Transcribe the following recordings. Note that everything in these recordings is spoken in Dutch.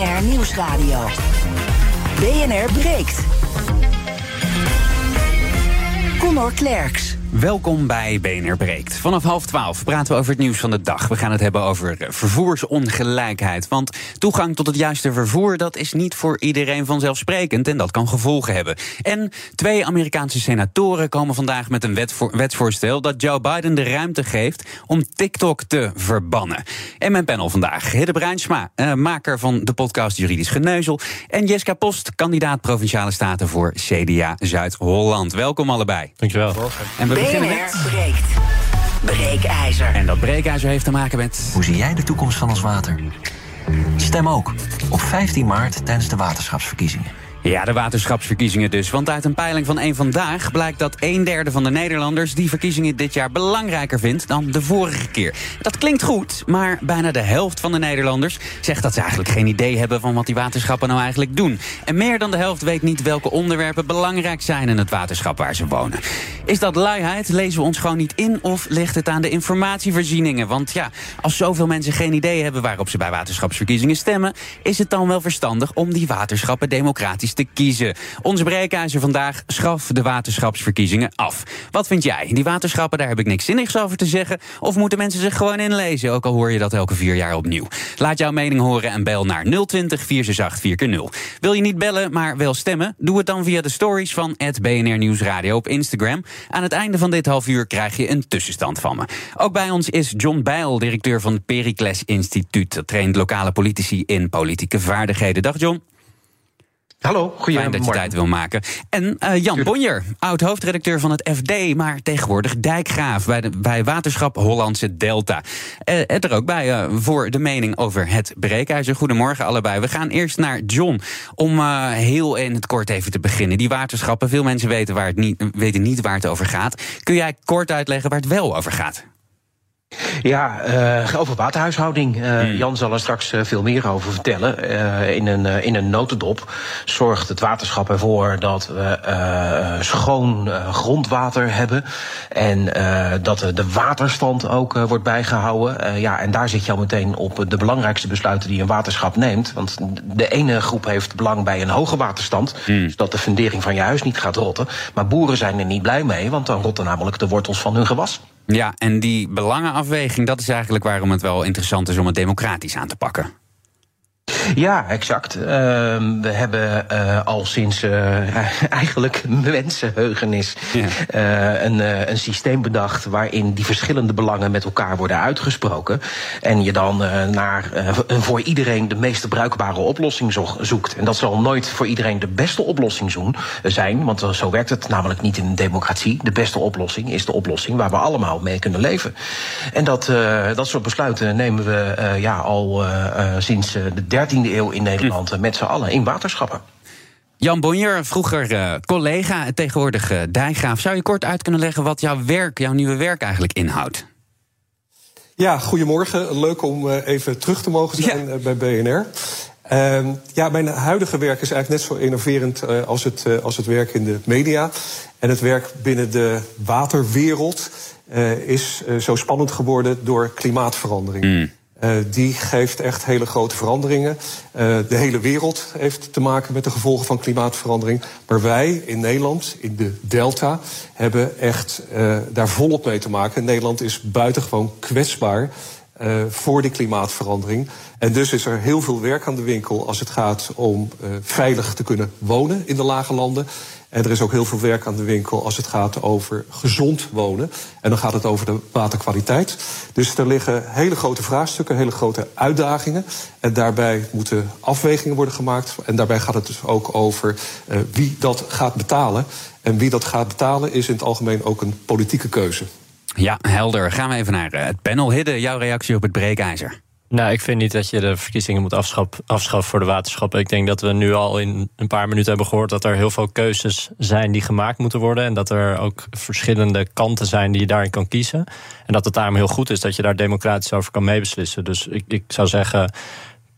BNR Nieuwsradio. BNR breekt. Conor Klerks. Welkom bij BNR Breekt. Vanaf half twaalf praten we over het nieuws van de dag. We gaan het hebben over vervoersongelijkheid. Want toegang tot het juiste vervoer, dat is niet voor iedereen vanzelfsprekend. En dat kan gevolgen hebben. En twee Amerikaanse senatoren komen vandaag met een wetsvoorstel dat Joe Biden de ruimte geeft om TikTok te verbannen. En mijn panel vandaag, Hidde Bruinsma, eh, maker van de podcast Juridisch Geneuzel. En Jessica Post, kandidaat Provinciale Staten voor CDA Zuid-Holland. Welkom allebei. Dankjewel. En we beginnen met... breekt. Breekijzer. En dat breekijzer heeft te maken met... Hoe zie jij de toekomst van ons water? Stem ook op 15 maart tijdens de waterschapsverkiezingen. Ja, de waterschapsverkiezingen dus. Want uit een peiling van één vandaag blijkt dat een derde van de Nederlanders die verkiezingen dit jaar belangrijker vindt dan de vorige keer. Dat klinkt goed, maar bijna de helft van de Nederlanders zegt dat ze eigenlijk geen idee hebben van wat die waterschappen nou eigenlijk doen. En meer dan de helft weet niet welke onderwerpen belangrijk zijn in het waterschap waar ze wonen. Is dat luiheid? Lezen we ons gewoon niet in of ligt het aan de informatievoorzieningen? Want ja, als zoveel mensen geen idee hebben waarop ze bij waterschapsverkiezingen stemmen, is het dan wel verstandig om die waterschappen democratisch te kiezen. Onze breekijzer vandaag, schaf de waterschapsverkiezingen af. Wat vind jij? Die waterschappen, daar heb ik niks zinnigs over te zeggen. Of moeten mensen zich gewoon inlezen, ook al hoor je dat elke vier jaar opnieuw. Laat jouw mening horen en bel naar 020 468 4x0. Wil je niet bellen, maar wel stemmen? Doe het dan via de stories van BNR Nieuwsradio op Instagram. Aan het einde van dit half uur krijg je een tussenstand van me. Ook bij ons is John Bijl, directeur van het Pericles Instituut. Dat traint lokale politici in politieke vaardigheden. Dag John. Hallo, Fijn goedemorgen. dat je tijd wil maken. En eh, Jan Bonjer, oud-hoofdredacteur van het FD, maar tegenwoordig dijkgraaf bij, de, bij Waterschap Hollandse Delta. Eh, het er ook bij eh, voor de mening over het breekijzer. Goedemorgen allebei. We gaan eerst naar John om heel in het kort even te beginnen. Die waterschappen, veel mensen weten, waar het niet, weten niet waar het over gaat. Kun jij kort uitleggen waar het wel over gaat? Ja, eh, over waterhuishouding. Eh, Jan zal er straks eh, veel meer over vertellen. Eh, in, een, in een notendop zorgt het waterschap ervoor dat we eh, schoon grondwater hebben. En eh, dat de- waterstand ook wordt bijgehouden. Eh, ja, en daar zit je al meteen op de belangrijkste besluiten die een waterschap neemt. Want de ene groep heeft belang bij een hoge waterstand. Zodat de fundering van je huis niet gaat rotten. Maar boeren zijn er niet blij mee, want dan rotten namelijk de wortels van hun gewas. Ja, en die belangenafweging, dat is eigenlijk waarom het wel interessant is om het democratisch aan te pakken. Ja, exact. Ehm, we hebben eh, al sinds eh, eigenlijk mensenheugenis Ja. eh, een, een systeem bedacht waarin die verschillende belangen met elkaar worden uitgesproken. En je dan naar voor iedereen de meest bruikbare oplossing zo- zoekt. En dat zal nooit voor iedereen de beste oplossing zoen- zijn, want zo werkt het namelijk niet in een democratie. De beste oplossing is de oplossing waar we allemaal mee kunnen leven. En dat, dat soort besluiten nemen we ja, al sinds de 13e eeuw in Nederland eh, met z'n allen in waterschappen. Jan Bonjer, vroeger eh, collega, tegenwoordig eh, dijkgraaf. Zou je kort uit kunnen leggen wat jouw werk, jouw nieuwe werk eigenlijk inhoudt? Ja, goedemorgen. Leuk om eh, even terug te mogen zijn Ja. bij BNR. Ehm, ja, mijn huidige werk is eigenlijk net zo innoverend eh, als, het, eh, als het werk in de media. En het werk binnen de waterwereld eh, is eh, zo spannend geworden door klimaatverandering. Eh, die geeft echt hele grote veranderingen. Eh, de hele wereld heeft te maken met de gevolgen van klimaatverandering. Maar wij in Nederland, in de Delta, hebben echt eh, daar volop mee te maken. Nederland is buitengewoon kwetsbaar voor die klimaatverandering. En dus is er heel veel werk aan de winkel als het gaat om veilig te kunnen wonen in de lage landen. En er is ook heel veel werk aan de winkel als het gaat over gezond wonen. En dan gaat het over de waterkwaliteit. Dus er liggen hele grote vraagstukken, hele grote uitdagingen. En daarbij moeten afwegingen worden gemaakt. En daarbij gaat het dus ook over eh, wie dat gaat betalen. En wie dat gaat betalen is in het algemeen ook een politieke keuze. Ja, helder. Gaan we even naar eh, het panel. Hidde, jouw reactie op het breekijzer. Nou, ik vind niet dat je de verkiezingen moet afschaffen voor de waterschappen. Ik denk dat we nu al in een paar minuten hebben gehoord dat er heel veel keuzes zijn die gemaakt moeten worden. En dat er ook verschillende kanten zijn die je daarin kan kiezen. En dat het daarom heel goed is dat je daar democratisch over kan meebeslissen. Dus ik, ik zou zeggen.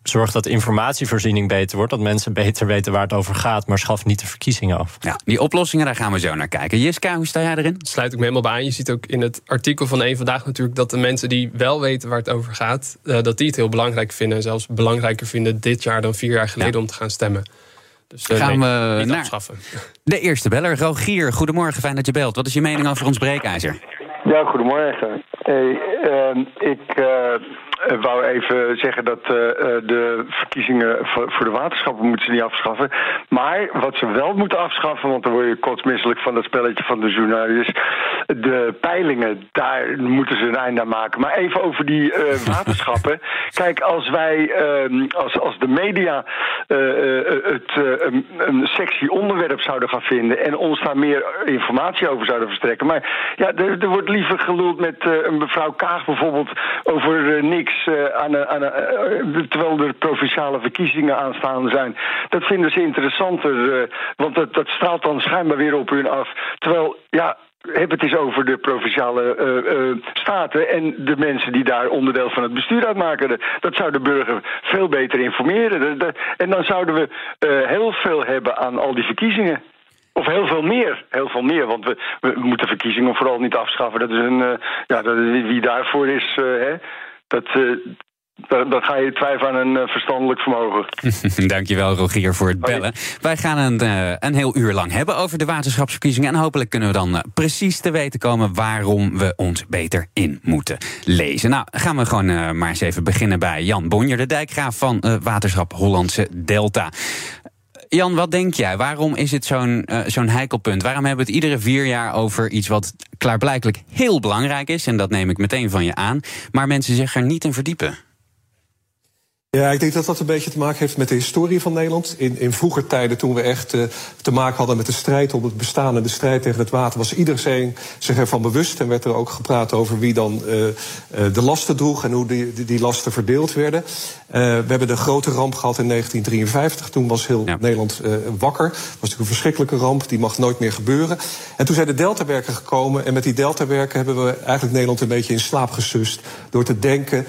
Zorg dat informatievoorziening beter wordt. Dat mensen beter weten waar het over gaat. Maar schaf niet de verkiezingen af. Ja, die oplossingen, daar gaan we zo naar kijken. Jiska, hoe sta jij erin? Sluit ik me helemaal bij aan. Je ziet ook in het artikel van één vandaag natuurlijk dat de mensen die wel weten waar het over gaat, uh, dat die het heel belangrijk vinden. En zelfs belangrijker vinden dit jaar dan vier jaar geleden om te gaan stemmen. Dus uh, gaan we niet naar afschaffen. de eerste beller. Rogier, goedemorgen, fijn dat je belt. Wat is je mening over ons breekijzer? Ja, goedemorgen. Hey, uh, ik uh, wou even zeggen dat uh, de verkiezingen voor, de waterschappen moeten ze niet afschaffen. Maar wat ze wel moeten afschaffen, want dan word je kotsmisselijk van dat spelletje van de journalist. De peilingen, daar moeten ze een einde aan maken. Maar even over die waterschappen. Kijk, als wij, ehm, als, als de media het een, een sexy onderwerp zouden gaan vinden en ons daar meer informatie over zouden verstrekken. Maar ja, er, er wordt liever geluld met een mevrouw Kaag bijvoorbeeld over niks uh, aan, aan, uh, terwijl er provinciale verkiezingen aanstaande zijn. Dat vinden ze interessanter, want dat, dat straalt dan schijnbaar weer op hun af. Terwijl, ja, heb het eens over de provinciale staten en de mensen die daar onderdeel van het bestuur uitmaken. Dat zou de burger veel beter informeren. En dan zouden we heel veel hebben aan al die verkiezingen. Of heel veel meer. Heel veel meer. Want we, moeten verkiezingen vooral niet afschaffen. Dat is een. Ja, dat, wie daarvoor is. Hè, dat. Uh, dan ga je twijfelen aan een verstandelijk vermogen. Dankjewel, Rogier, voor het bellen. Wij gaan een, uh, een heel uur lang hebben over de waterschapsverkiezingen. En hopelijk kunnen we dan precies te weten komen waarom we ons beter in moeten lezen. Nou, gaan we gewoon maar eens even beginnen bij Jan Bonjer, de dijkgraaf van Waterschap Hollandse Delta. Jan, wat denk jij? Waarom is het zo'n uh, zo'n heikelpunt? Waarom hebben we het iedere vier jaar over iets wat klaarblijkelijk heel belangrijk is? En dat neem ik meteen van je aan. Maar mensen zich er niet in verdiepen. Ja, ik denk dat dat een beetje te maken heeft met de historie van Nederland. In, in vroeger tijden, toen we echt uh, te maken hadden met de strijd om het bestaan en de strijd tegen het water, was iedereen zich ervan bewust en werd er ook gepraat over wie dan uh, uh, de lasten droeg en hoe die, die, die lasten verdeeld werden. we hebben de grote ramp gehad in 1953. Toen was heel ja. Nederland wakker. Dat was natuurlijk een verschrikkelijke ramp, die mag nooit meer gebeuren. En toen zijn de deltawerken gekomen en met die deltawerken hebben we eigenlijk Nederland een beetje in slaap gesust. Door te denken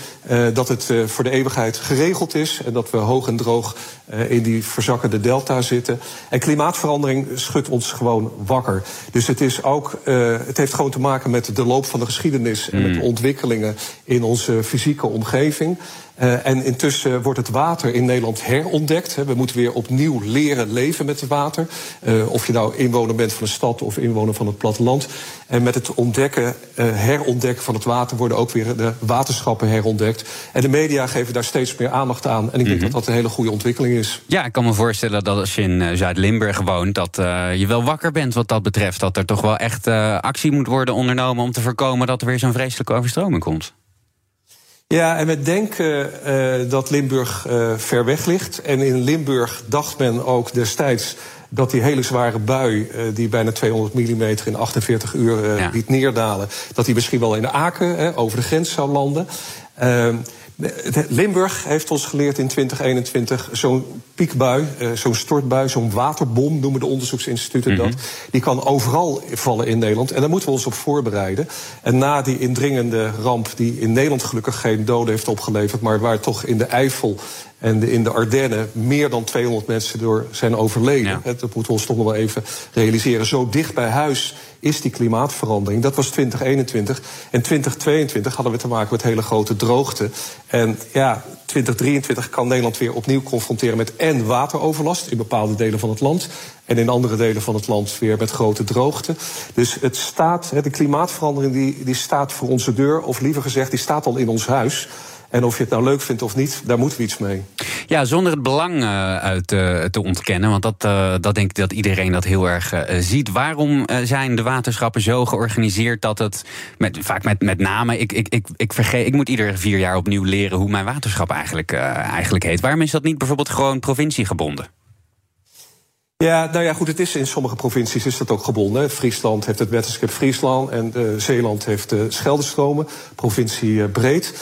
dat het voor de eeuwigheid geregeld is en dat we hoog en droog uh, in die verzakkende delta zitten. En klimaatverandering schudt ons gewoon wakker. Dus het, is ook, uh, het heeft gewoon te maken met de loop van de geschiedenis en met de ontwikkelingen in onze fysieke omgeving. Uh, en intussen wordt het water in Nederland herontdekt. We moeten weer opnieuw leren leven met het water. Uh, of je nou inwoner bent van een stad of inwoner van het platteland. En met het ontdekken, uh, herontdekken van het water worden ook weer de waterschappen herontdekt. En de media geven daar steeds meer aandacht aan. En ik denk mm -hmm. dat dat een hele goede ontwikkeling is. Ja, ik kan me voorstellen dat als je in Zuid-Limburg woont, dat je wel wakker bent wat dat betreft. Dat er toch wel echt actie moet worden ondernomen om te voorkomen dat er weer zo'n vreselijke overstroming komt. Ja, en we denken uh, dat Limburg ver weg ligt. En in Limburg dacht men ook destijds dat die hele zware bui, die bijna 200 mm in 48 uur ja. liet neerdalen, dat die misschien wel in de Aken over de grens zou landen. Limburg heeft ons geleerd in 2021 zo'n piekbui, zo'n stortbui, zo'n waterbom noemen de onderzoeksinstituten mm -hmm. dat. Die kan overal vallen in Nederland en daar moeten we ons op voorbereiden. En na die indringende ramp, die in Nederland gelukkig geen doden heeft opgeleverd, maar waar toch in de Eifel en de, in de Ardennen meer dan 200 mensen door zijn overleden. Ja. Dat moeten we ons toch nog wel even realiseren. Zo dicht bij huis is die klimaatverandering. Dat was 2021. En 2022 hadden we te maken met hele grote droogte. En ja, 2023 kan Nederland weer opnieuw confronteren met en wateroverlast in bepaalde delen van het land. En in andere delen van het land weer met grote droogte. Dus het staat, de klimaatverandering die, die staat voor onze deur. Of liever gezegd, die staat al in ons huis. En of je het nou leuk vindt of niet, daar moeten we iets mee. Ja, zonder het belang uh, uit uh, te ontkennen. Want dat, uh, dat denk ik dat iedereen dat heel erg ziet. Waarom zijn de waterschappen zo georganiseerd dat het. Met, vaak met, met name. Ik, ik, ik, ik, vergeet, ik moet iedere vier jaar opnieuw leren hoe mijn waterschap eigenlijk, eigenlijk heet. Waarom is dat niet bijvoorbeeld gewoon provinciegebonden? Ja, nou ja, goed, het is in sommige provincies is dat ook gebonden. Friesland heeft het wetenschap Friesland en Zeeland heeft de Scheldestromen, provincie breed.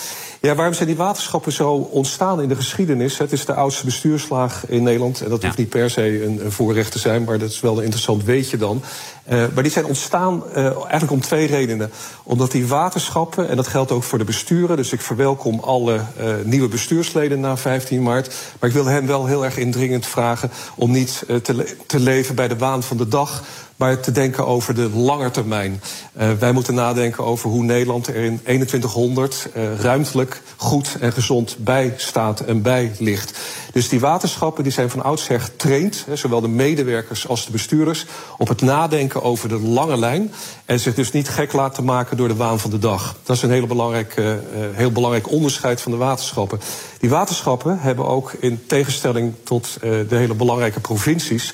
Ja, waarom zijn die waterschappen zo ontstaan in de geschiedenis? Het is de oudste bestuurslaag in Nederland. En dat hoeft niet per se een, een, voorrecht te zijn, maar dat is wel een interessant weetje dan. Uh, maar die zijn ontstaan uh, eigenlijk om twee redenen. Omdat die waterschappen, en dat geldt ook voor de besturen... dus ik verwelkom alle uh, nieuwe bestuursleden na 15 maart... maar ik wil hen wel heel erg indringend vragen... om niet te, le te leven bij de waan van de dag maar te denken over de lange termijn. Uh, wij moeten nadenken over hoe Nederland er in 2100 uh, ruimtelijk goed en gezond bij staat en bij ligt. Dus die waterschappen die zijn van oudsher getraind, hè, zowel de medewerkers als de bestuurders, op het nadenken over de lange lijn. En zich dus niet gek laten maken door de waan van de dag. Dat is een hele belangrijk, uh, heel belangrijk onderscheid van de waterschappen. Die waterschappen hebben ook in tegenstelling tot de hele belangrijke provincies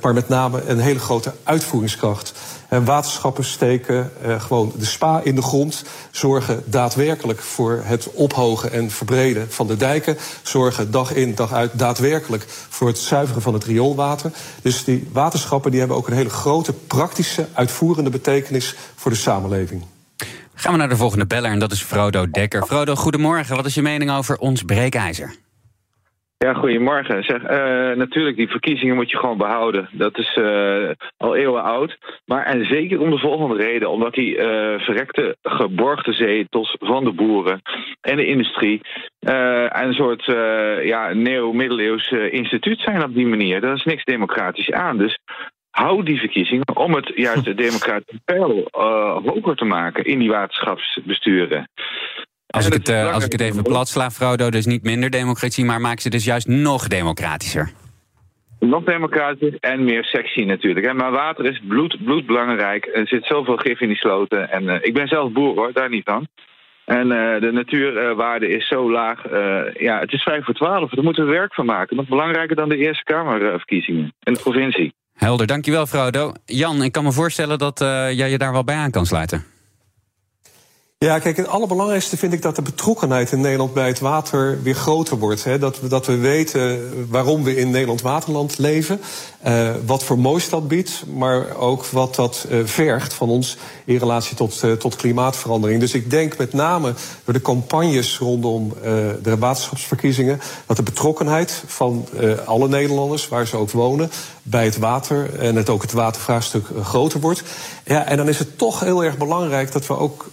maar met name een hele grote uitvoeringskracht. En waterschappen steken uh, gewoon de spa in de grond, zorgen daadwerkelijk voor het ophogen en verbreden van de dijken, zorgen dag in dag uit daadwerkelijk voor het zuiveren van het rioolwater. Dus die waterschappen die hebben ook een hele grote praktische, uitvoerende betekenis voor de samenleving. Gaan we naar de volgende beller en dat is Frodo Dekker. Frodo, goedemorgen. Wat is je mening over ons breekijzer? Ja, goedemorgen. Zeg, uh, natuurlijk, die verkiezingen moet je gewoon behouden. Dat is uh, al eeuwen oud. Maar en zeker om de volgende reden. Omdat die uh, verrekte geborgde zetels van de boeren en de industrie... een soort ja, neo-middeleeuws instituut zijn op die manier. Daar is niks democratisch aan. Dus hou die verkiezingen om het juist de democratische peil hoger te maken in die waterschapsbesturen. Als ik, het, uh, als ik het even plat sla, Frodo, dus niet minder democratie, maar maak ze dus juist nog democratischer. Nog democratischer en meer sexy natuurlijk. Maar water is bloed, bloedbelangrijk. Er zit zoveel gif in die sloten. En uh, ik ben zelf boer hoor, daar niet van. En uh, de natuurwaarde is zo laag. Ja, het is vijf voor twaalf. Daar moeten we werk van maken. Nog belangrijker dan de Eerste Kamerverkiezingen in de provincie. Helder, dankjewel Frodo. Jan, ik kan me voorstellen dat jij je daar wel bij aan kan sluiten. Ja, kijk, het allerbelangrijkste vind ik dat de betrokkenheid in Nederland bij het water weer groter wordt. Hè? Dat, we, dat we weten waarom we in Nederland waterland leven. Uh, wat voor moois dat biedt, maar ook wat dat uh, vergt van ons in relatie tot, uh, tot klimaatverandering. Dus ik denk met name door de campagnes rondom de waterschapsverkiezingen dat de betrokkenheid van alle Nederlanders, waar ze ook wonen, bij het water en het ook het watervraagstuk groter wordt. Ja, en dan is het toch heel erg belangrijk dat we ook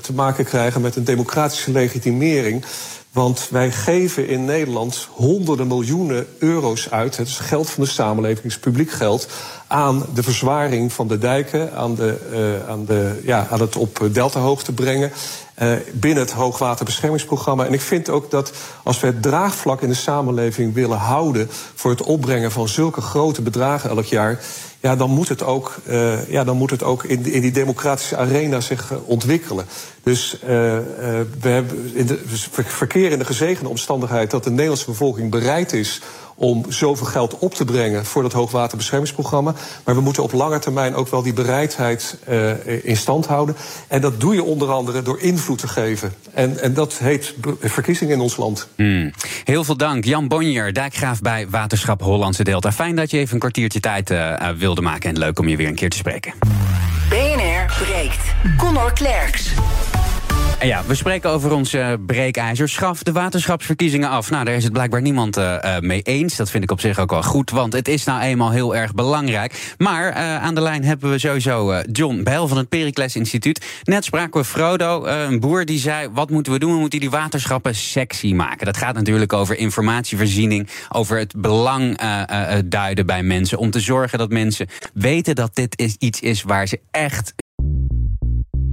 te maken krijgen met een democratische legitimering. Want wij geven in Nederland honderden miljoenen euro's uit. Het is geld van de samenleving, het is publiek geld. Aan de verzwaring van de dijken, aan, de, uh, aan, de, ja, aan het op deltahoogte brengen. Uh, binnen het hoogwaterbeschermingsprogramma. En ik vind ook dat als we het draagvlak in de samenleving willen houden. voor het opbrengen van zulke grote bedragen elk jaar ja, dan moet het ook, uh, ja, dan moet het ook in, in die democratische arena zich uh, ontwikkelen. Dus uh, we hebben in de, verkeer in de gezegende omstandigheid dat de Nederlandse bevolking bereid is om zoveel geld op te brengen voor dat hoogwaterbeschermingsprogramma. Maar we moeten op lange termijn ook wel die bereidheid uh, in stand houden. En dat doe je onder andere door invloed te geven. En, en dat heet verkiezingen in ons land. Hmm. Heel veel dank. Jan Bonjer, dijkgraaf bij Waterschap Hollandse Delta. Fijn dat je even een kwartiertje tijd uh, wilde maken. En leuk om je weer een keer te spreken. BNR breekt. Connor Klerks. Ja, we spreken over ons uh, breekijzer. Schaf de waterschapsverkiezingen af. Nou, daar is het blijkbaar niemand uh, uh, mee eens. Dat vind ik op zich ook wel goed, want het is nou eenmaal heel erg belangrijk. Maar aan de lijn hebben we sowieso John Bijl van het Pericles Instituut. Net spraken we Frodo, een boer, die zei... wat moeten we doen? We moeten die waterschappen sexy maken. Dat gaat natuurlijk over informatievoorziening... over het belang duiden bij mensen... om te zorgen dat mensen weten dat dit is iets is waar ze echt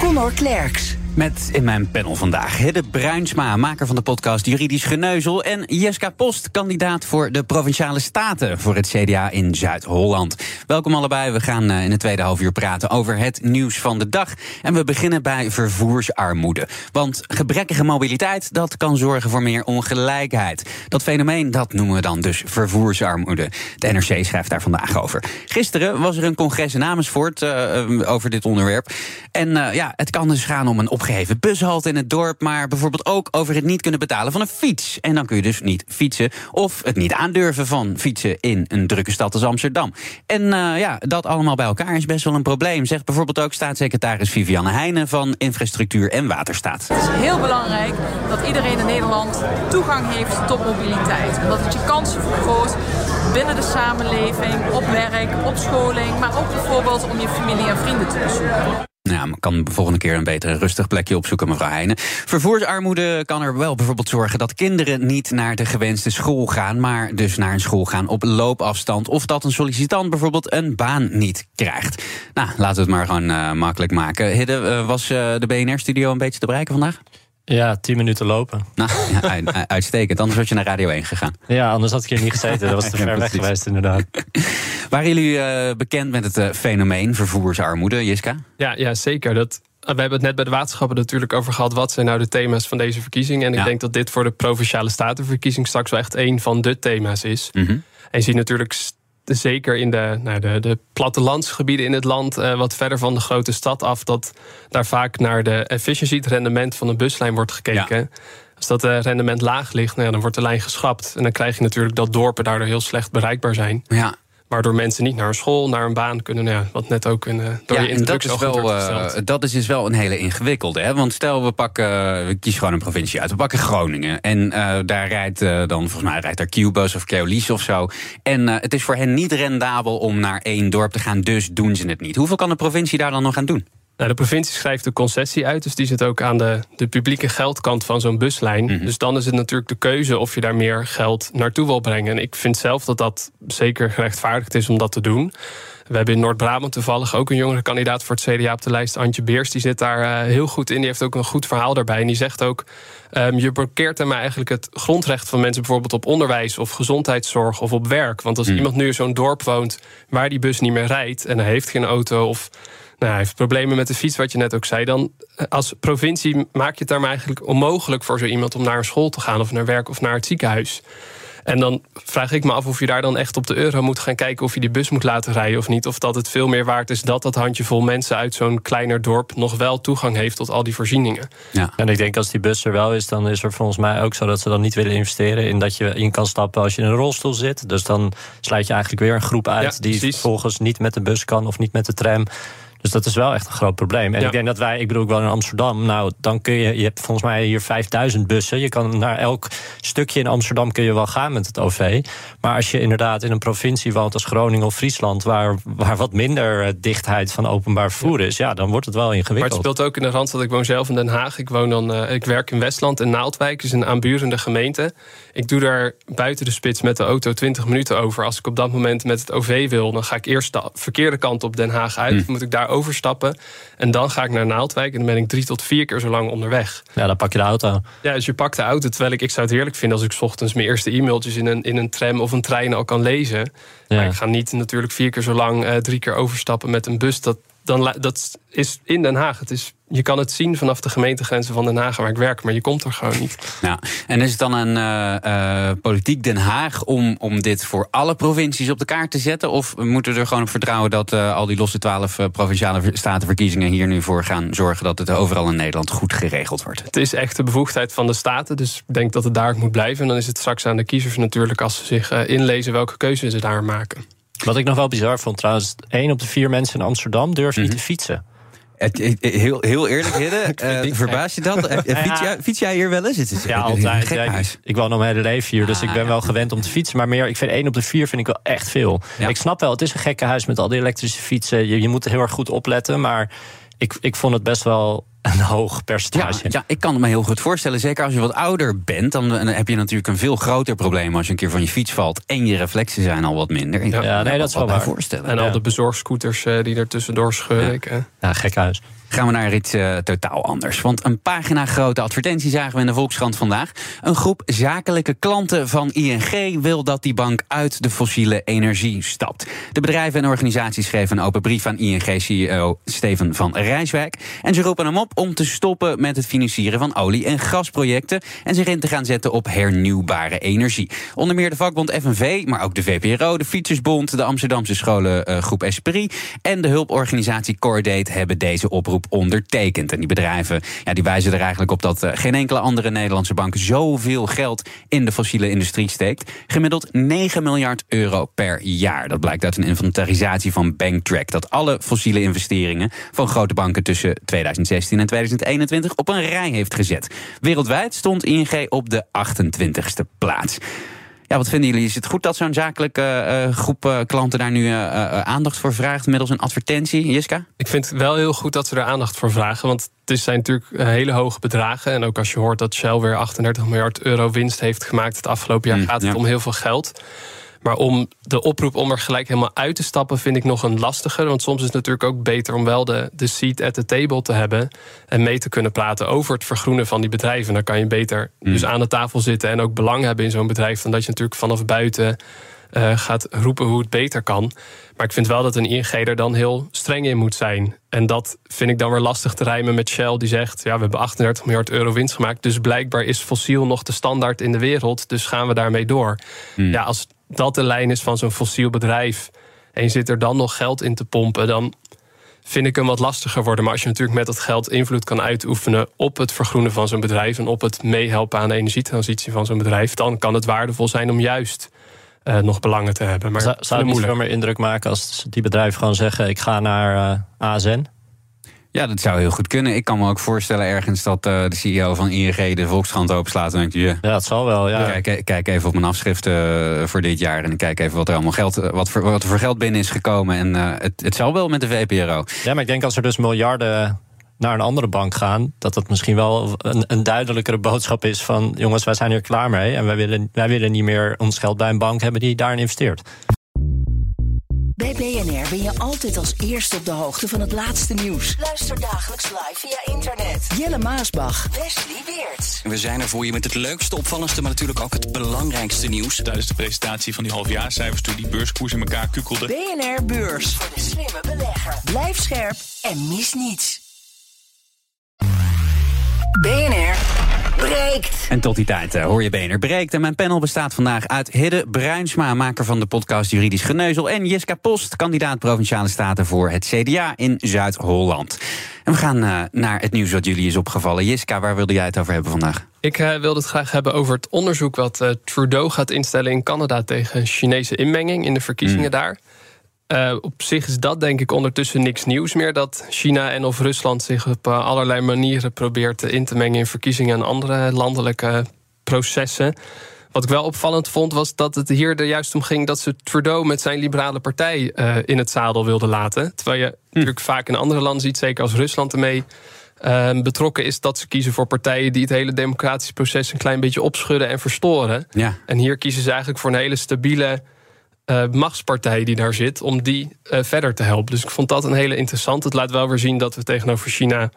Connor Klerks. Met in mijn panel vandaag Hidde Bruinsma, maker van de podcast Juridisch Geneuzel... en Jeska Post, kandidaat voor de Provinciale Staten... voor het CDA in Zuid-Holland. Welkom allebei, we gaan eh, in het tweede half uur praten... over het nieuws van de dag. En we beginnen bij vervoersarmoede. Want gebrekkige mobiliteit, dat kan zorgen voor meer ongelijkheid. Dat fenomeen, dat noemen we dan dus vervoersarmoede. De NRC schrijft daar vandaag over. Gisteren was er een congres in Amersfoort uh, over dit onderwerp. En uh, ja, het kan dus gaan om een opgeheven bushalte in het dorp, maar bijvoorbeeld ook over het niet kunnen betalen van een fiets. En dan kun je dus niet fietsen of het niet aandurven van fietsen in een drukke stad als Amsterdam. En uh, ja, dat allemaal bij elkaar is best wel een probleem, zegt bijvoorbeeld ook staatssecretaris Vivianne Heijnen van Infrastructuur en Waterstaat. Het is heel belangrijk dat iedereen in Nederland toegang heeft tot mobiliteit, omdat het je kansen vergroot binnen de samenleving, op werk, op scholing, maar ook bijvoorbeeld om je familie en vrienden te bezoeken. Ja, maar kan de volgende keer een beter rustig plekje opzoeken, mevrouw Heijnen. Vervoersarmoede kan er wel bijvoorbeeld zorgen dat kinderen niet naar de gewenste school gaan, maar dus naar een school gaan op loopafstand. Of dat een sollicitant bijvoorbeeld een baan niet krijgt. Nou, laten we het maar gewoon uh, makkelijk maken. Hidde, uh, was uh, de BNR-studio een beetje te bereiken vandaag? Ja, tien minuten lopen. Nou, ja, uitstekend. Anders had je naar Radio 1 gegaan. Ja, anders had ik hier niet gezeten. Dat was te ver weg geweest, inderdaad. Waren jullie uh, bekend met het uh, fenomeen vervoersarmoede, Jiska? Ja, ja zeker. Dat, we hebben het net bij de waterschappen natuurlijk over gehad. Wat zijn nou de thema's van deze verkiezing? En ik Ja. denk dat dit voor de provinciale statenverkiezing straks wel echt een van de thema's is. Mhm. En je ziet natuurlijk zeker in de, nou, de, de plattelandsgebieden in het land, eh, wat verder van de grote stad af, dat daar vaak naar de efficiency, het rendement van een buslijn wordt gekeken. Als dat eh, rendement laag ligt, nou ja, dan wordt de lijn geschrapt. En dan krijg je natuurlijk dat dorpen daardoor heel slecht bereikbaar zijn. Ja. Waardoor mensen niet naar een school, naar een baan kunnen. Nou ja, wat net ook in, eh, door Ja, je en dat is, wel, eh, dat is dus wel een hele ingewikkelde. Hè? Want stel, we pakken, we kiezen gewoon een provincie uit. We pakken Groningen. En eh, daar rijdt dan, volgens mij rijdt daar Qbus of Keolis of zo. En het is voor hen niet rendabel om naar één dorp te gaan. Dus doen ze het niet. Hoeveel kan de provincie daar dan nog aan doen? Nou, de provincie schrijft de concessie uit, dus die zit ook aan de, de publieke geldkant van zo'n buslijn. Mhm. Dus dan is het natuurlijk de keuze of je daar meer geld naartoe wil brengen. En ik vind zelf dat dat zeker gerechtvaardigd is om dat te doen. We hebben in Noord-Brabant toevallig ook een jongere kandidaat voor het CDA op de lijst, Antje Beers. Die zit daar eh, heel goed in. Die heeft ook een goed verhaal daarbij. En die zegt ook: ehm, je blokkeert daarmee eigenlijk het grondrecht van mensen, bijvoorbeeld op onderwijs of gezondheidszorg of op werk. Want als iemand nu in zo'n dorp woont waar die bus niet meer rijdt en hij heeft geen auto of nou, hij heeft problemen met de fiets, wat je net ook zei. Dan eh, als provincie maak je het daarmee eigenlijk onmogelijk voor zo iemand om naar een school te gaan of naar werk of naar het ziekenhuis. En dan vraag ik me af of je daar dan echt op de euro moet gaan kijken of je die bus moet laten rijden of niet. Of dat het veel meer waard is dat dat handjevol mensen uit zo'n kleiner dorp nog wel toegang heeft tot al die voorzieningen. Ja. En ik denk als die bus er wel is, dan is er volgens mij ook zo dat ze dan niet willen investeren in dat je in kan stappen als je in een rolstoel zit. Dus dan sluit je eigenlijk weer een groep uit Ja, die precies. vervolgens niet met de bus kan of niet met de tram. Dus dat is wel echt een groot probleem. En Ja. ik denk dat wij, ik bedoel, ik woon in Amsterdam. Nou, dan kun je, je hebt volgens mij hier 5000 bussen. Je kan naar elk stukje in Amsterdam kun je wel gaan met het OV. Maar als je inderdaad in een provincie woont als Groningen of Friesland, waar, waar wat minder eh, dichtheid van openbaar vervoer is, ja, dan wordt het wel Maar het ingewikkeld. speelt ook in de Randstad. Ik woon zelf in Den Haag. Ik, woon dan, eh, ik werk in Westland en Naaldwijk, is een aanburende gemeente. Ik doe daar buiten de spits met de auto 20 minuten over. Als ik op dat moment met het OV wil, dan ga ik eerst de verkeerde kant op Den Haag uit. Hm. Moet ik daar overstappen. En dan ga ik naar Naaldwijk en dan ben ik drie tot vier keer zo lang onderweg. Ja, dan pak je de auto. Ja, dus je pakt de auto. Terwijl ik, ik zou het heerlijk vinden als ik 's ochtends mijn eerste e-mailtjes in een, in een tram of een trein al kan lezen. Maar ik ga niet natuurlijk vier keer zo lang eh, drie keer overstappen met een bus. Dat, dan, dat is in Den Haag. Het is, je kan het zien vanaf de gemeentegrenzen van Den Haag waar ik werk, maar je komt er gewoon niet. Ja. En is het dan een eh, politiek Den Haag om, om dit voor alle provincies op de kaart te zetten? Of moeten we er gewoon op vertrouwen dat eh, al die losse twaalf provinciale ver- statenverkiezingen hier nu voor gaan zorgen dat het overal in Nederland goed geregeld wordt? Het is echt de bevoegdheid van de staten, dus ik denk dat het daar moet blijven. En dan is het straks aan de kiezers natuurlijk als ze zich inlezen welke keuzes ze daar maken. Wat ik nog wel bizar vond trouwens, één op de vier mensen in Amsterdam durft niet te fietsen. Heel, heel eerlijk, Hidde, eh, verbaas je dat? Eh, Fiets jij, fiets jij hier wel eens? Het is Ja, altijd. Ja, ik, woon al mijn hele leven hier, dus Ah, ik ben wel gewend om te fietsen. Maar meer, ik vind één op de vier vind ik wel echt veel. Ik snap wel, het is een gekke huis met al die elektrische fietsen. Je, je moet heel erg goed opletten, maar ik, ik vond het best wel een hoog percentage. Ja, ja, ik kan het me heel goed voorstellen. Zeker als je wat ouder bent, dan, dan heb je natuurlijk een veel groter probleem als je een keer van je fiets valt en je reflexen zijn al wat minder. Ik Ja, nee, dat is wel waar. voorstellen. En al de bezorgscooters eh, die er tussendoor scheuren. Ik, eh. Ja, gek huis. Gaan we naar iets eh, totaal anders. Want een pagina grote advertentie zagen we in de Volkskrant vandaag. Een groep zakelijke klanten van ING wil dat die bank uit de fossiele energie stapt. De bedrijven en organisaties schreven een open brief aan ING-CEO Steven van Rijswijk. En ze roepen hem op om te stoppen met het financieren van olie- en gasprojecten. En zich in te gaan zetten op hernieuwbare energie. Onder meer de vakbond FNV, maar ook de VPRO, de Fietsersbond, de Amsterdamse scholengroep Esprit en de hulporganisatie Cordate hebben deze oproep ondertekend. En die bedrijven ja, die wijzen er eigenlijk op dat eh, geen enkele andere Nederlandse bank zoveel geld in de fossiele industrie steekt. Gemiddeld 9 miljard euro per jaar. Dat blijkt uit een inventarisatie van Banktrack. Dat alle fossiele investeringen van grote banken tussen 2016 en 2021 op een rij heeft gezet. Wereldwijd stond ING op de 28ste plaats. Ja, wat vinden jullie? Is het goed dat zo'n zakelijke eh, groep eh, klanten daar nu aandacht voor vraagt middels een advertentie? Jiska? Ik vind het wel heel goed dat ze er aandacht voor vragen. Want het zijn natuurlijk hele hoge bedragen. En ook als je hoort dat Shell weer 38 miljard euro winst heeft gemaakt het afgelopen jaar, Mm, gaat het ja. om heel veel geld. Maar om de oproep om er gelijk helemaal uit te stappen, vind ik nog een lastiger. Want soms is het natuurlijk ook beter om wel de, de seat at the table te hebben. En mee te kunnen praten over het vergroenen van die bedrijven. Dan kan je beter dus aan de tafel zitten en ook belang hebben in zo'n bedrijf. Dan dat je natuurlijk vanaf buiten eh, gaat roepen hoe het beter kan. Maar ik vind wel dat een ING er dan heel streng in moet zijn. En dat vind ik dan weer lastig te rijmen met Shell, die zegt: ja, we hebben 38 miljard euro winst gemaakt. Dus blijkbaar is fossiel nog de standaard in de wereld. Dus gaan we daarmee door. Ja, als dat de lijn is van zo'n fossiel bedrijf. en je zit er dan nog geld in te pompen. dan vind ik hem wat lastiger worden. Maar als je natuurlijk met dat geld invloed kan uitoefenen op het vergroenen van zo'n bedrijf en op het meehelpen aan de energietransitie van zo'n bedrijf, dan kan het waardevol zijn om juist eh, nog belangen te hebben. Maar Zou, het niet veel meer indruk maken als die bedrijven gewoon zeggen: ik ga naar eh, ASN? Ja, dat zou heel goed kunnen. Ik kan me ook voorstellen ergens dat eh, de CEO van ING de Volkskrant openslaat. En denkt, ja, Ja, het zal wel. Ja. Kijk, kijk even op mijn afschriften voor dit jaar. En ik kijk even wat er allemaal geld, wat, voor, wat er voor geld binnen is gekomen. En eh, het, het zal wel met de VPRO. ja, maar ik denk als er dus miljarden naar een andere bank gaan, dat dat misschien wel een, een duidelijkere boodschap is van jongens, wij zijn hier klaar mee en wij willen, wij willen niet meer ons geld bij een bank hebben die daarin investeert. Bij BNR ben je altijd als eerste op de hoogte van het laatste nieuws. Luister dagelijks live via internet. Jelle Maasbach, Wesley Weert. We zijn er voor je met het leukste, opvallendste, maar natuurlijk ook het belangrijkste nieuws. Tijdens de presentatie van die halfjaarcijfers toen die beurskoers in elkaar kukkelde. BNR Beurs. Voor de slimme belegger. Blijf scherp en mis niets. BNR breekt. En tot die tijd eh, hoor je BNR breekt. En mijn panel bestaat vandaag uit Hidde Bruinsma, maker van de podcast Juridisch Geneuzel. En Jiska Post, kandidaat Provinciale Staten voor het CDA in Zuid-Holland. En we gaan eh, naar het nieuws wat jullie is opgevallen. Jiska, waar wilde jij het over hebben vandaag? Ik eh, wilde het graag hebben over het onderzoek wat eh, Trudeau gaat instellen in Canada tegen Chinese inmenging in de verkiezingen daar. Eh, op zich is dat denk ik ondertussen niks nieuws meer. Dat China en of Rusland zich op eh, allerlei manieren probeert in te mengen in verkiezingen en andere landelijke processen. Wat ik wel opvallend vond, was dat het hier er juist om ging dat ze Trudeau met zijn liberale partij eh, in het zadel wilden laten. Terwijl je natuurlijk vaak in andere landen ziet, zeker als Rusland ermee eh, betrokken is, dat ze kiezen voor partijen die het hele democratische proces een klein beetje opschudden en verstoren. Ja. En hier kiezen ze eigenlijk voor een hele stabiele eh, machtspartij die daar zit, om die eh, verder te helpen. Dus ik vond dat een hele interessant. Het laat wel weer zien dat we tegenover China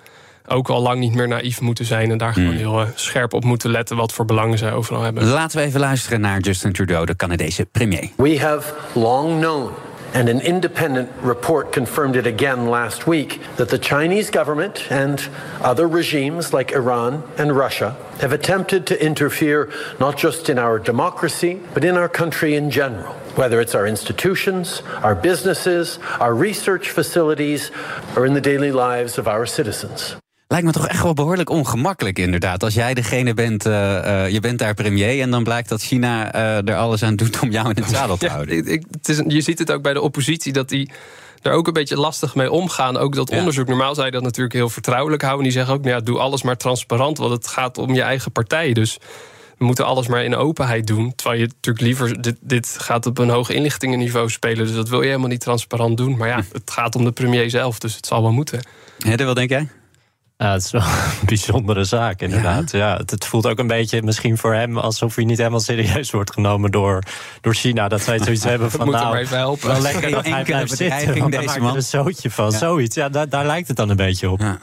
ook al lang niet meer naïef moeten zijn en daar gewoon heel eh, scherp op moeten letten wat voor belangen zij overal hebben. Laten we even luisteren naar Justin Trudeau, de Canadese premier. We have long known, and an independent report confirmed it again last week, that the Chinese government and other regimes like Iran and Russia have attempted to interfere not just in our democracy, but in our country in general. Whether it's our institutions, our businesses, our research facilities, or in the daily lives of our citizens. Lijkt me toch echt wel behoorlijk ongemakkelijk, inderdaad. Als jij degene bent, eh, eh, je bent daar premier... en dan blijkt dat China eh, er alles aan doet om jou in het zadel te houden. ik- ik- het is, je ziet het ook bij de oppositie dat die daar ook een beetje lastig mee omgaan. Ook dat Ja. onderzoek. Normaal zou je dat natuurlijk heel vertrouwelijk houden. Die zeggen ook, nou ja, doe alles maar transparant, want het gaat om je eigen partij. Dus we moeten alles maar in openheid doen. Terwijl je natuurlijk liever, dit, dit gaat op een hoog inlichtingenniveau spelen. Dus dat wil je helemaal niet transparant doen. Maar ja, het gaat om de premier zelf, dus het zal wel moeten. Hedde, wat denk jij? Ja, het is wel een bijzondere zaak, inderdaad. Ja. het, het, voelt ook een beetje misschien voor hem alsof hij niet helemaal serieus wordt genomen door, door China. Dat zij zoiets hebben van. Nou, even helpen. Wel lekker dat hij blijft zitten. Want deze man. een zootje van. Ja. Zoiets. Ja, daar, daar, lijkt het dan een beetje op. Ja.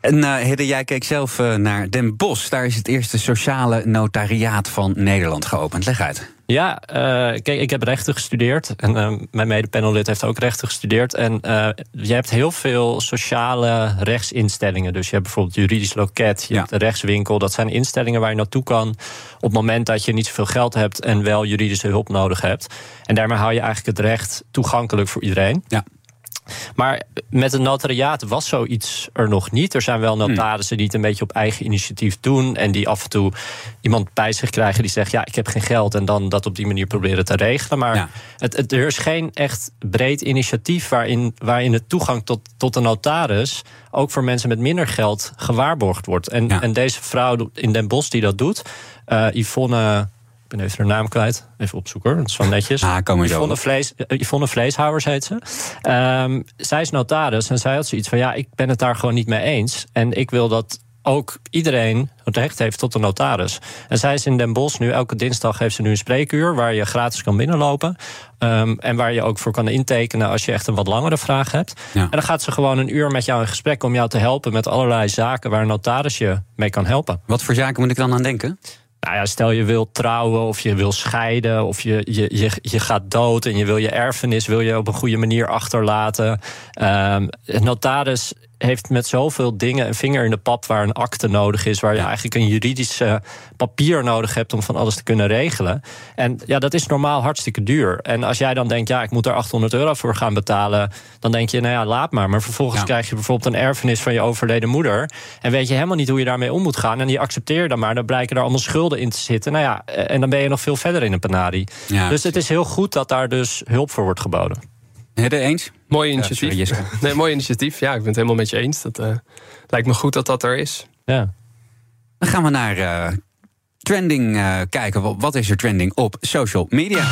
En uh, Hidde, jij keek zelf uh, naar Den Bosch. Daar is het eerste sociale notariaat van Nederland geopend. Leg uit. Ja, uh, kijk, ik heb rechten gestudeerd. En uh, mijn medepanelid heeft ook rechten gestudeerd. En uh, je hebt heel veel sociale rechtsinstellingen. Dus je hebt bijvoorbeeld juridisch loket, je ja. hebt de rechtswinkel. Dat zijn instellingen waar je naartoe kan op het moment dat je niet zoveel geld hebt en wel juridische hulp nodig hebt. En daarmee hou je eigenlijk het recht toegankelijk voor iedereen. Ja. Maar met een notariaat was zoiets er nog niet. Er zijn wel notarissen die het een beetje op eigen initiatief doen. En die af en toe iemand bij zich krijgen die zegt: Ja, ik heb geen geld. En dan dat op die manier proberen te regelen. Maar ja. het, het, er is geen echt breed initiatief waarin, waarin de toegang tot, tot een notaris. ook voor mensen met minder geld gewaarborgd wordt. En, ja. en deze vrouw in Den Bosch die dat doet, uh, Yvonne. Ik ben even haar naam kwijt. Even opzoeken. Dat is wel netjes. Ah, kom Yvonne, Vlees, Yvonne Vleeshouwers heet ze. Um, zij is notaris en zij had zoiets van... ja, ik ben het daar gewoon niet mee eens. En ik wil dat ook iedereen het recht heeft tot een notaris. En zij is in Den Bosch nu, elke dinsdag heeft ze nu een spreekuur... waar je gratis kan binnenlopen. Um, en waar je ook voor kan intekenen als je echt een wat langere vraag hebt. Ja. En dan gaat ze gewoon een uur met jou in gesprek... om jou te helpen met allerlei zaken waar een notaris je mee kan helpen. Wat voor zaken moet ik dan aan denken? Nou ja, stel je wil trouwen of je wil scheiden of je, je, je, je gaat dood en je wil je erfenis wil je op een goede manier achterlaten. Um, notaris heeft met zoveel dingen een vinger in de pap waar een akte nodig is, waar je eigenlijk een juridisch uh, papier nodig hebt om van alles te kunnen regelen. En ja, dat is normaal hartstikke duur. En als jij dan denkt, ja, ik moet er 800 euro voor gaan betalen, dan denk je, nou ja, laat maar. Maar vervolgens ja. krijg je bijvoorbeeld een erfenis van je overleden moeder en weet je helemaal niet hoe je daarmee om moet gaan. En die accepteer je dan maar. Dan blijken er allemaal schulden in te zitten. Nou ja, en dan ben je nog veel verder in een penarie. Ja, dus het is heel goed dat daar dus hulp voor wordt geboden. Hedde eens? Mooi initiatief. Ja, sorry, nee, mooi initiatief. Ja, ik ben het helemaal met je eens. Dat uh, lijkt me goed dat dat er is. Ja. Dan gaan we naar uh, trending uh, kijken. Wat is er trending op social media?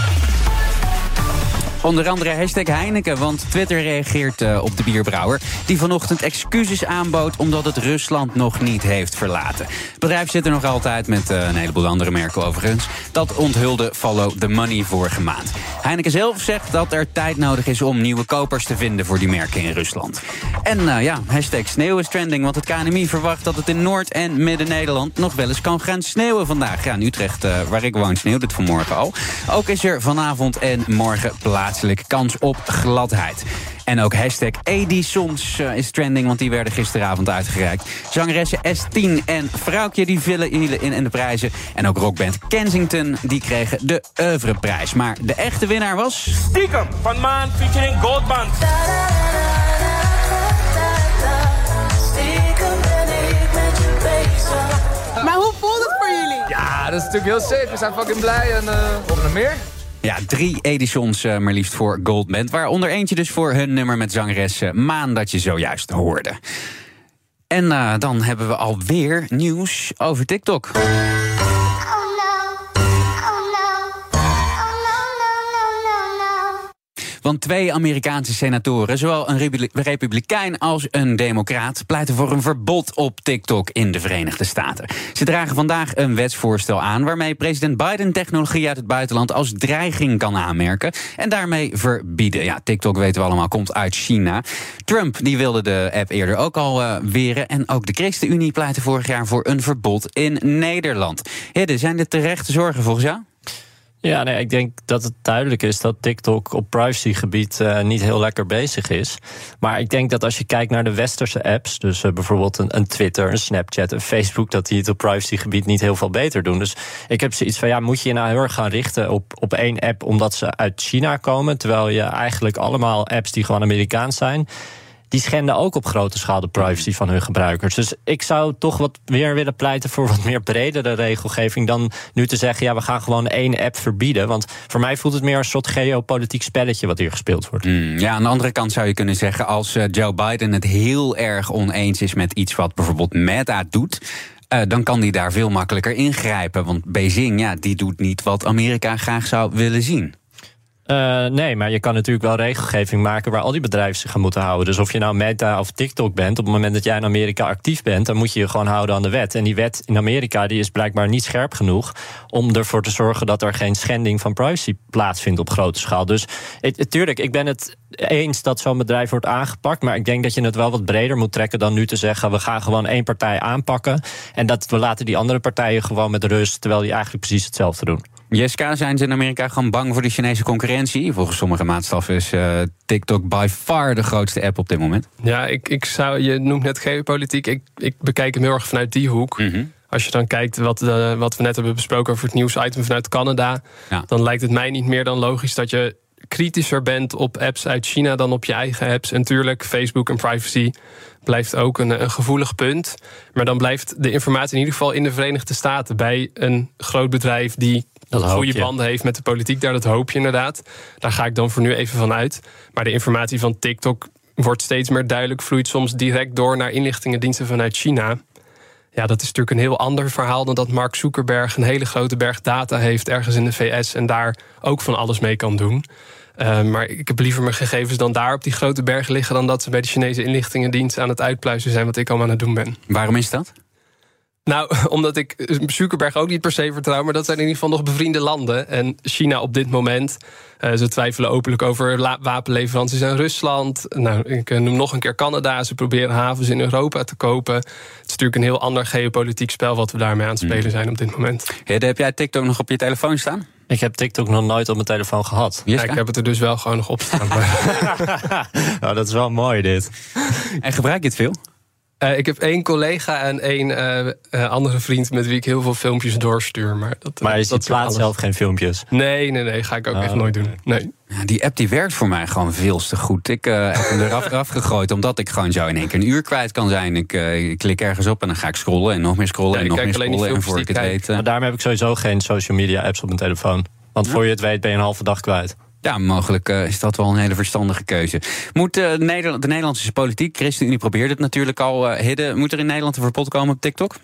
Onder andere hashtag Heineken, want Twitter reageert uh, op de bierbrouwer... die vanochtend excuses aanbood omdat het Rusland nog niet heeft verlaten. Het bedrijf zit er nog altijd met uh, een heleboel andere merken overigens. Dat onthulde Follow the Money vorige maand. Heineken zelf zegt dat er tijd nodig is om nieuwe kopers te vinden... voor die merken in Rusland. En uh, ja, hashtag sneeuw is trending, want het KNMI verwacht... dat het in Noord- en Midden-Nederland nog wel eens kan gaan sneeuwen vandaag. Ja, in Utrecht, waar ik woon, sneeuwt het vanmorgen al. Ook is er vanavond en morgen plaats kans op gladheid. En ook hashtag Edisons is trending, want die werden gisteravond uitgereikt. Zangeressen S10 en Vrouwtje die vullen in, in de prijzen. En ook rockband Kensington, die kregen de oeuvreprijs. Maar de echte winnaar was... Stiekem van Maan featuring Goldband. Maar hoe voelt het voor jullie? Ja, dat is natuurlijk heel safe. We zijn fucking blij en uh, naar meer. Ja, drie editions uh, maar liefst voor Goldband. Waaronder eentje dus voor hun nummer met zangeres uh, Maan dat je zojuist hoorde. En uh, dan hebben we alweer nieuws over TikTok. Want twee Amerikaanse senatoren, zowel een republikein als een democraat, pleiten voor een verbod op TikTok in de Verenigde Staten. Ze dragen vandaag een wetsvoorstel aan waarmee president Biden technologie uit het buitenland als dreiging kan aanmerken en daarmee verbieden. Ja, TikTok weten we allemaal komt uit China. Trump die wilde de app eerder ook al uh, weren en ook de ChristenUnie pleitte vorig jaar voor een verbod in Nederland. Hidde, zijn dit terechte zorgen volgens jou? Ja, nee, ik denk dat het duidelijk is dat TikTok op privacygebied uh, niet heel lekker bezig is. Maar ik denk dat als je kijkt naar de westerse apps, dus uh, bijvoorbeeld een, een, Twitter, een Snapchat, een Facebook, dat die het op privacygebied niet heel veel beter doen. Dus ik heb zoiets van, ja, moet je je nou heel erg gaan richten op, op één app omdat ze uit China komen, terwijl je eigenlijk allemaal apps die gewoon Amerikaans zijn die schenden ook op grote schaal de privacy van hun gebruikers. Dus ik zou toch wat meer willen pleiten voor wat meer bredere regelgeving dan nu te zeggen: ja, we gaan gewoon één app verbieden. Want voor mij voelt het meer een soort geopolitiek spelletje wat hier gespeeld wordt. Mm, ja, aan de andere kant zou je kunnen zeggen: als uh, Joe Biden het heel erg oneens is met iets wat bijvoorbeeld Meta doet. Uh, dan kan die daar veel makkelijker ingrijpen. Want Beijing, ja, die doet niet wat Amerika graag zou willen zien. Uh, nee, maar je kan natuurlijk wel regelgeving maken waar al die bedrijven zich aan moeten houden. Dus of je nou Meta of TikTok bent, op het moment dat jij in Amerika actief bent, dan moet je je gewoon houden aan de wet. En die wet in Amerika die is blijkbaar niet scherp genoeg om ervoor te zorgen dat er geen schending van privacy plaatsvindt op grote schaal. Dus tuurlijk, ik ben het eens dat zo'n bedrijf wordt aangepakt, maar ik denk dat je het wel wat breder moet trekken dan nu te zeggen: we gaan gewoon één partij aanpakken en dat we laten die andere partijen gewoon met rust, terwijl die eigenlijk precies hetzelfde doen. Jeska, zijn ze in Amerika gewoon bang voor de Chinese concurrentie? Volgens sommige maatstaffen is uh, TikTok by far de grootste app op dit moment. Ja, ik, ik zou, je noemt net geopolitiek. Ik, ik bekijk hem heel erg vanuit die hoek. Mhm. Als je dan kijkt wat, uh, wat we net hebben besproken over het nieuwsitem vanuit Canada, dan lijkt het mij niet meer dan logisch dat je kritischer bent op apps uit China dan op je eigen apps. En tuurlijk, Facebook en privacy blijft ook een, een, gevoelig punt. Maar dan blijft de informatie in ieder geval in de Verenigde Staten bij een groot bedrijf die dat goede banden heeft met de politiek. Daar dat hoop je inderdaad. Daar ga ik dan voor nu even van uit. Maar de informatie van TikTok wordt steeds meer duidelijk, vloeit soms direct door naar inlichtingendiensten vanuit China. Ja, dat is natuurlijk een heel ander verhaal dan dat Mark Zuckerberg een hele grote berg data heeft ergens in de VS en daar ook van alles mee kan doen. Uh, maar ik heb liever mijn gegevens dan daar op die grote bergen liggen dan dat ze bij de Chinese inlichtingendienst aan het uitpluizen zijn wat ik allemaal aan het doen ben. Waarom is dat? Nou, omdat ik Zuckerberg ook niet per se vertrouw, maar dat zijn in ieder geval nog bevriende landen. En China op dit moment, uh, ze twijfelen openlijk over wapenleveranties aan Rusland. Nou, ik eh, noem nog een keer Canada. Ze proberen havens in Europa te kopen. Het is natuurlijk een heel ander geopolitiek spel wat we daarmee aan het spelen hmm. zijn op dit moment. heb jij TikTok nog op je telefoon staan? Ik heb TikTok nog nooit op mijn telefoon gehad. Ja, ik heb het er dus wel gewoon nog op staan. nou, dat is wel mooi dit. En gebruik je het veel? Uh, ik heb één collega en één uh, uh, andere vriend met wie ik heel veel filmpjes doorstuur. Maar, dat, maar je dat plaatst zelf geen filmpjes? Nee, nee, nee. Ga ik ook echt oh, nooit doen. Nee. Ja, die app die werkt voor mij gewoon veel te goed. Ik heb hem eraf, eraf gegooid omdat ik gewoon zo in één keer een uur kwijt kan zijn. Ik, ik klik ergens op en dan ga ik scrollen en nog meer scrollen en nog meer scrollen. En voor ik het weet. Maar daarom heb ik sowieso geen social media apps op mijn telefoon. Want voor je het weet ben je een halve dag kwijt. Ja, mogelijk uh, is dat wel een hele verstandige keuze. Moet uh, Nederland, de Nederlandse politiek, ChristenUnie probeert het natuurlijk al, uh, Hidden, moet er in Nederland een verbod komen op TikTok?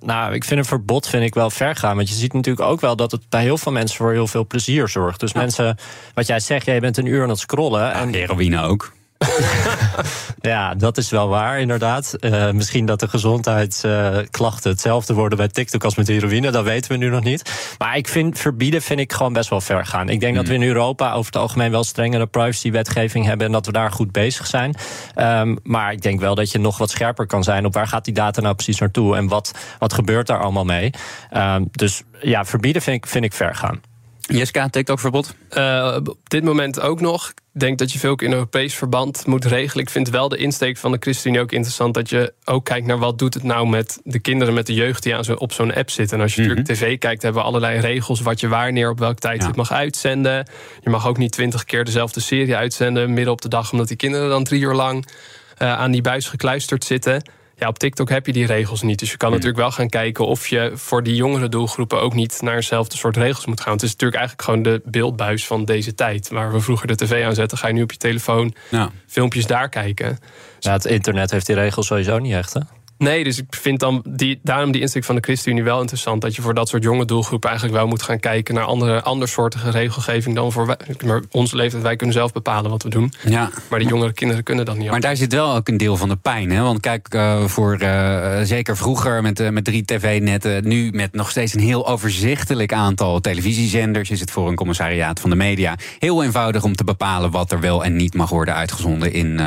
nou, ik vind een verbod vind ik wel ver gaan. Want je ziet natuurlijk ook wel dat het bij heel veel mensen voor heel veel plezier zorgt. Dus mensen, wat jij zegt, jij bent een uur aan het scrollen. Ja, en heroïne ook. ja, dat is wel waar, inderdaad. Uh, misschien dat de gezondheidsklachten hetzelfde worden bij TikTok als met heroïne. Dat weten we nu nog niet. Maar ik vind verbieden vind ik gewoon best wel ver gaan. Ik denk dat we in Europa over het algemeen wel strengere privacywetgeving hebben en dat we daar goed bezig zijn. Um, maar ik denk wel dat je nog wat scherper kan zijn op waar gaat die data nou precies naartoe en wat, wat gebeurt daar allemaal mee. Um, dus ja, verbieden vind ik, vind ik ver gaan. Jeska, TikTok-verbod? Uh, op dit moment ook nog. Ik denk dat je veel in Europees verband moet regelen. Ik vind wel de insteek van de ChristenUnie ook interessant... dat je ook kijkt naar wat doet het nou met de kinderen, met de jeugd... die aan zo, op zo'n app zitten. En als je mm natuurlijk tv kijkt, hebben we allerlei regels... wat je wanneer, op welk tijd ja. mag uitzenden. Je mag ook niet twintig keer dezelfde serie uitzenden... midden op de dag, omdat die kinderen dan drie uur lang... Uh, aan die buis gekluisterd zitten... Ja, op TikTok heb je die regels niet. Dus je kan natuurlijk wel gaan kijken of je voor die jongere doelgroepen ook niet naar eenzelfde soort regels moet gaan. Het is natuurlijk eigenlijk gewoon de beeldbuis van deze tijd. Waar we vroeger de tv aan zetten, ga je nu op je telefoon ja. filmpjes daar kijken. Ja, het internet heeft die regels sowieso niet echt, hè? Nee, dus ik vind dan die, daarom die insteek van de ChristenUnie wel interessant. Dat je voor dat soort jonge doelgroepen eigenlijk wel moet gaan kijken naar andere, andersoortige regelgeving dan voor wij, maar onze leeftijd. Wij kunnen zelf bepalen wat we doen. Ja. Maar die jongere kinderen kunnen dat niet. Maar daar zit wel ook een deel van de pijn. Hè? Want kijk, uh, voor uh, zeker vroeger met, uh, met drie tv-netten, nu met nog steeds een heel overzichtelijk aantal televisiezenders, is het voor een commissariaat van de media heel eenvoudig om te bepalen wat er wel en niet mag worden uitgezonden in,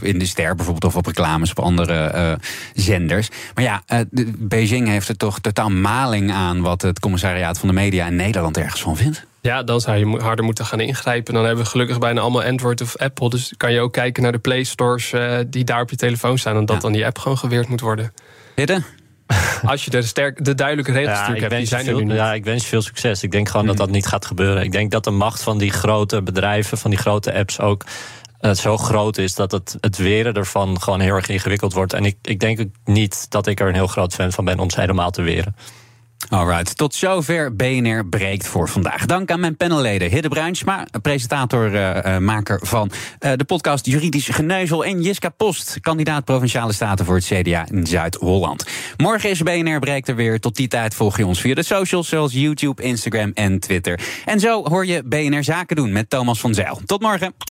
in de ster, bijvoorbeeld, of op reclames of andere zenders. Maar ja, uh, Beijing heeft er toch totaal maling aan wat het commissariaat van de media in Nederland ergens van vindt. Ja, dan zou je harder moeten gaan ingrijpen. Dan hebben we gelukkig bijna allemaal Android of Apple. Dus kan je ook kijken naar de Play Stores uh, die daar op je telefoon staan. En dat dan die app gewoon geweerd moet worden. Hidden? Als je de, sterk, de duidelijke regels ja, hebt, die zijn veel, er nu Ja, ik wens je veel succes. Ik denk gewoon dat dat niet gaat gebeuren. Ik denk dat de macht van die grote bedrijven, van die grote apps ook zo groot is dat het, het weren ervan gewoon heel erg ingewikkeld wordt. En ik, ik denk niet dat ik er een heel groot fan van ben om ze helemaal te weren. Alright, tot zover BNR breekt voor vandaag. Dank aan mijn panelleden Hidde Bruinsma, presentator, uh, maker van uh, de podcast Juridisch Geneuzel... en Jiska Post, kandidaat Provinciale Staten voor het CDA in Zuid-Holland. Morgen is BNR breekt er weer. Tot die tijd volg je ons via de socials zoals YouTube, Instagram en Twitter. En zo hoor je BNR Zaken doen met Thomas van Zeil. Tot morgen.